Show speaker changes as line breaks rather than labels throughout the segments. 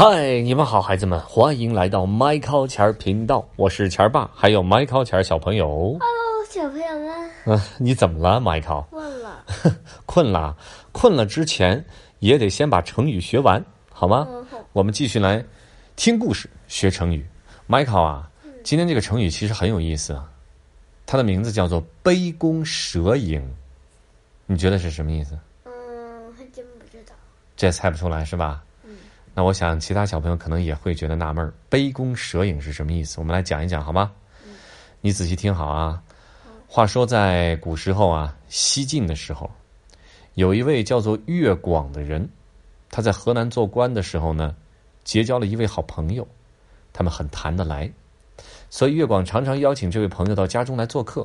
嗨，你们好，孩子们，欢迎来到麦考钱儿频道，我是钱儿爸，还有麦考钱儿小朋友。
Hello，小朋友们，
嗯、你怎么了，麦考？
困了，
困了？困了之前也得先把成语学完，好吗？
嗯好，
我们继续来听故事，学成语。麦考啊，今天这个成语其实很有意思啊，它的名字叫做“杯弓蛇影”，你觉得是什么意思？
嗯，还真不知道。
这猜不出来是吧？
嗯，
那我想其他小朋友可能也会觉得纳闷儿，“杯弓蛇影”是什么意思？我们来讲一讲好吗？你仔细听好啊。话说在古时候啊，西晋的时候，有一位叫做岳广的人，他在河南做官的时候呢，结交了一位好朋友，他们很谈得来，所以岳广常常邀请这位朋友到家中来做客。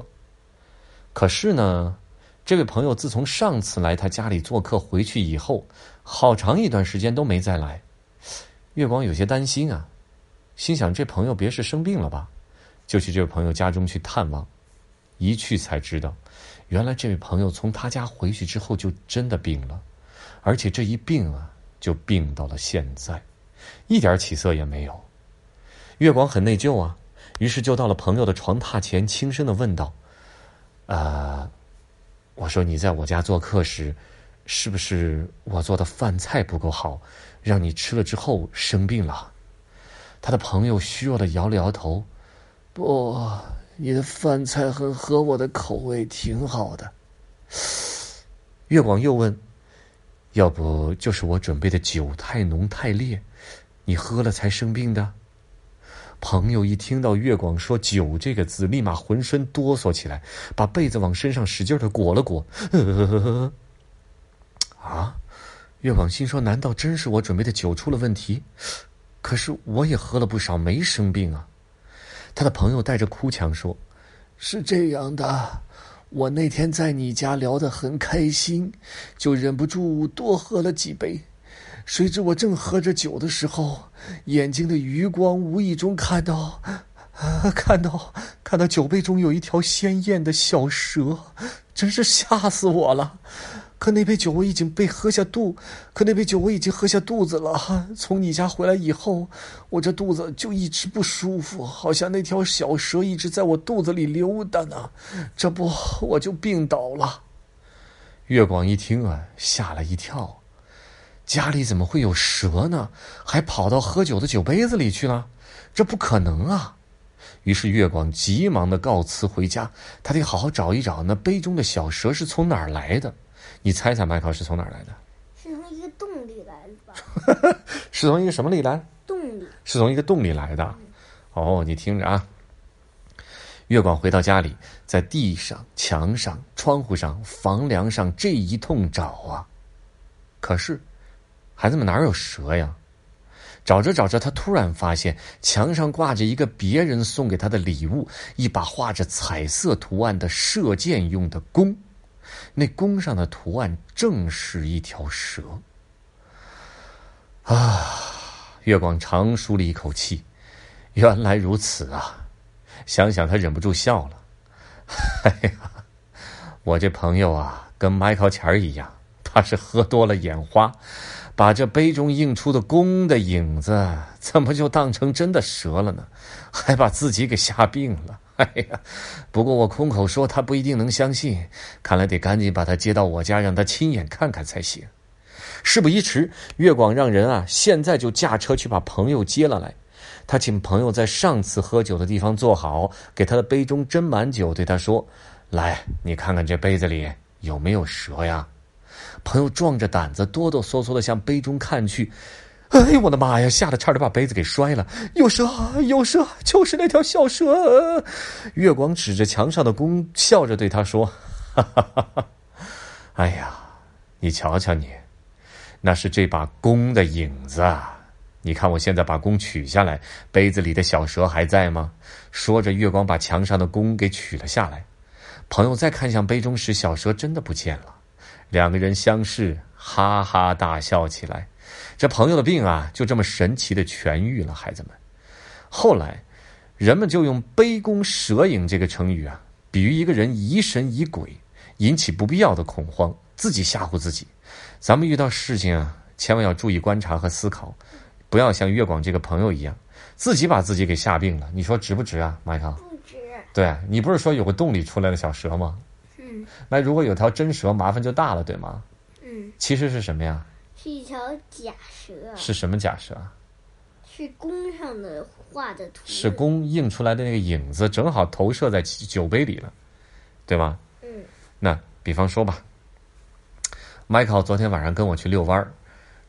可是呢，这位朋友自从上次来他家里做客回去以后，好长一段时间都没再来。月光有些担心啊，心想这朋友别是生病了吧，就去这位朋友家中去探望。一去才知道，原来这位朋友从他家回去之后就真的病了，而且这一病啊，就病到了现在，一点起色也没有。月光很内疚啊，于是就到了朋友的床榻前，轻声的问道：“啊、我说你在我家做客时，是不是我做的饭菜不够好，让你吃了之后生病了？”他的朋友虚弱的摇了摇头：“不，你的饭菜很合我的口味，挺好的。”月广又问：“要不就是我准备的酒太浓太烈，你喝了才生病的？”朋友一听到月广说“酒”这个字，立马浑身哆嗦起来，把被子往身上使劲的裹了裹。呵呵呵呵、啊！岳广心说：“难道真是我准备的酒出了问题？可是我也喝了不少，没生病啊。”他的朋友带着哭腔说：“是这样的，我那天在你家聊得很开心，就忍不住多喝了几杯。谁知我正喝着酒的时候，眼睛的余光无意中看到，看到看到酒杯中有一条鲜艳的小蛇，真是吓死我了。可那杯酒我已经被喝下肚，可那杯酒我已经喝下肚子了。从你家回来以后，我这肚子就一直不舒服，好像那条小蛇一直在我肚子里溜达呢。这不，我就病倒了。月广一听啊，吓了一跳。家里怎么会有蛇呢？还跑到喝酒的酒杯子里去了？这不可能啊！于是月广急忙的告辞回家，他得好好找一找那杯中的小蛇是从哪儿来的。你猜猜，麦考是从哪儿来的？
是从一个洞里来的吧？
是从一个什么里来？
洞里，
是从一个洞里来的。哦，你听着啊。月广回到家里，在地上、墙上、窗户上、房梁上这一通找啊，可是，孩子们哪有蛇呀？找着找着，他突然发现墙上挂着一个别人送给他的礼物，一把画着彩色图案的射箭用的弓。那弓上的图案正是一条蛇。啊！月光长舒了一口气，原来如此啊！想想他忍不住笑了。哎呀，我这朋友啊，跟麦克钱一样，他是喝多了眼花，把这杯中映出的弓的影子，怎么就当成真的蛇了呢？还把自己给吓病了。哎呀，不过我空口说，他不一定能相信，看来得赶紧把他接到我家，让他亲眼看看才行。事不宜迟，月广让人啊，现在就驾车去把朋友接了来。他请朋友在上次喝酒的地方坐好，给他的杯中斟满酒，对他说：“来，你看看这杯子里有没有蛇呀？”朋友壮着胆子，哆哆嗦嗦的向杯中看去。哎呦我的妈呀！吓得差点把杯子给摔了。有蛇，有蛇，就是那条小蛇。月光指着墙上的弓，笑着对他说：“哈哈哈哈！哎呀，你瞧瞧你。”那是这把弓的影子啊！你看，我现在把弓取下来，杯子里的小蛇还在吗？说着，月光把墙上的弓给取了下来。朋友再看向杯中时，小蛇真的不见了。两个人相视，哈哈大笑起来。这朋友的病啊，就这么神奇的痊愈了。孩子们，后来人们就用“杯弓蛇影”这个成语啊，比喻一个人疑神疑鬼，引起不必要的恐慌，自己吓唬自己。咱们遇到事情啊，千万要注意观察和思考，不要像月广这个朋友一样，自己把自己给吓病了。你说值不值啊，麦克？
不值。
对你不是说有个洞里出来的小蛇吗？
嗯
那如果有条真蛇，麻烦就大了，对吗？
嗯，
其实是什么呀？
是一条假蛇，
是什么假蛇啊？
是弓上的画的图。
是弓映出来的那个影子，正好投射在酒杯里了，对吗？
嗯
那比方说吧，，Michael 昨天晚上跟我去遛弯儿，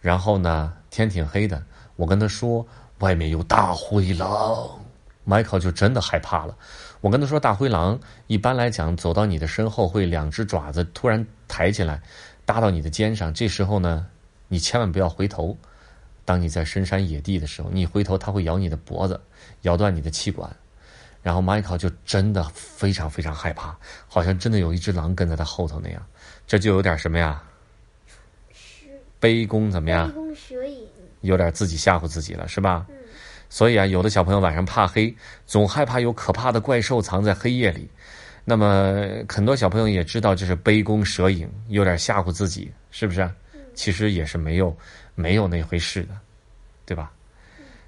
然后呢天挺黑的，我跟他说外面有大灰狼，Michael 就真的害怕了。我跟他说大灰狼一般来讲走到你的身后会两只爪子突然抬起来，搭到你的肩上，这时候呢你千万不要回头。当你在深山野地的时候，你回头它会咬你的脖子，咬断你的气管。然后 Michael 就真的非常非常害怕，好像真的有一只狼跟在他后头那样，这就有点什么呀？杯弓怎么
杯
样？
弓蛇影。
有点自己吓唬自己了，是吧？
嗯
所以啊，有的小朋友晚上怕黑，总害怕有可怕的怪兽藏在黑夜里。那么很多小朋友也知道这是杯弓蛇影，有点吓唬自己，是不是？其实也是没有没有那回事的，对吧？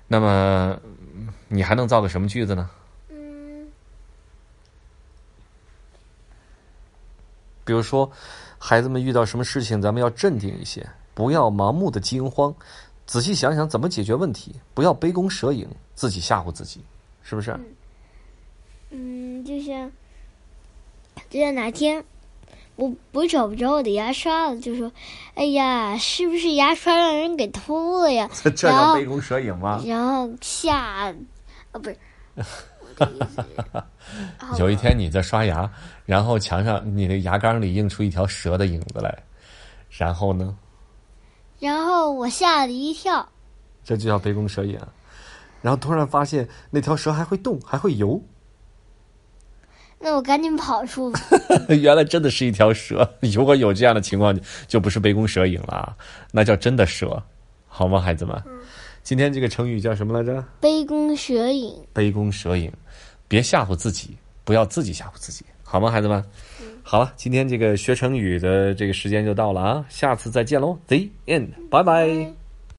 那么你还能造个什么句子呢？
嗯
比如说，孩子们遇到什么事情，咱们要镇定一些，不要盲目的惊慌，仔细想想怎么解决问题，不要杯弓蛇影，自己吓唬自己，是不是？
嗯，就像就像哪天我我找不着我的牙刷了，就说：“哎呀，是不是牙刷让人给偷了呀？”
这叫杯弓蛇影吗？
然后吓啊，不是
有一天你在刷牙，然后墙上你的牙缸里映出一条蛇的影子来，然后呢，
然后我吓了一跳，
这就叫杯弓蛇影。然后突然发现那条蛇还会动，还会游，
那我赶紧跑出去。
原来真的是一条蛇。如果有这样的情况，就不是杯弓蛇影了啊，那叫真的蛇，好吗，孩子们？今天这个成语叫什么来着？
杯弓蛇影，
杯弓蛇影，别吓唬自己，不要自己吓唬自己，好吗，孩子们？好了，今天这个学成语的这个时间就到了啊，下次再见喽，The end，拜拜。
拜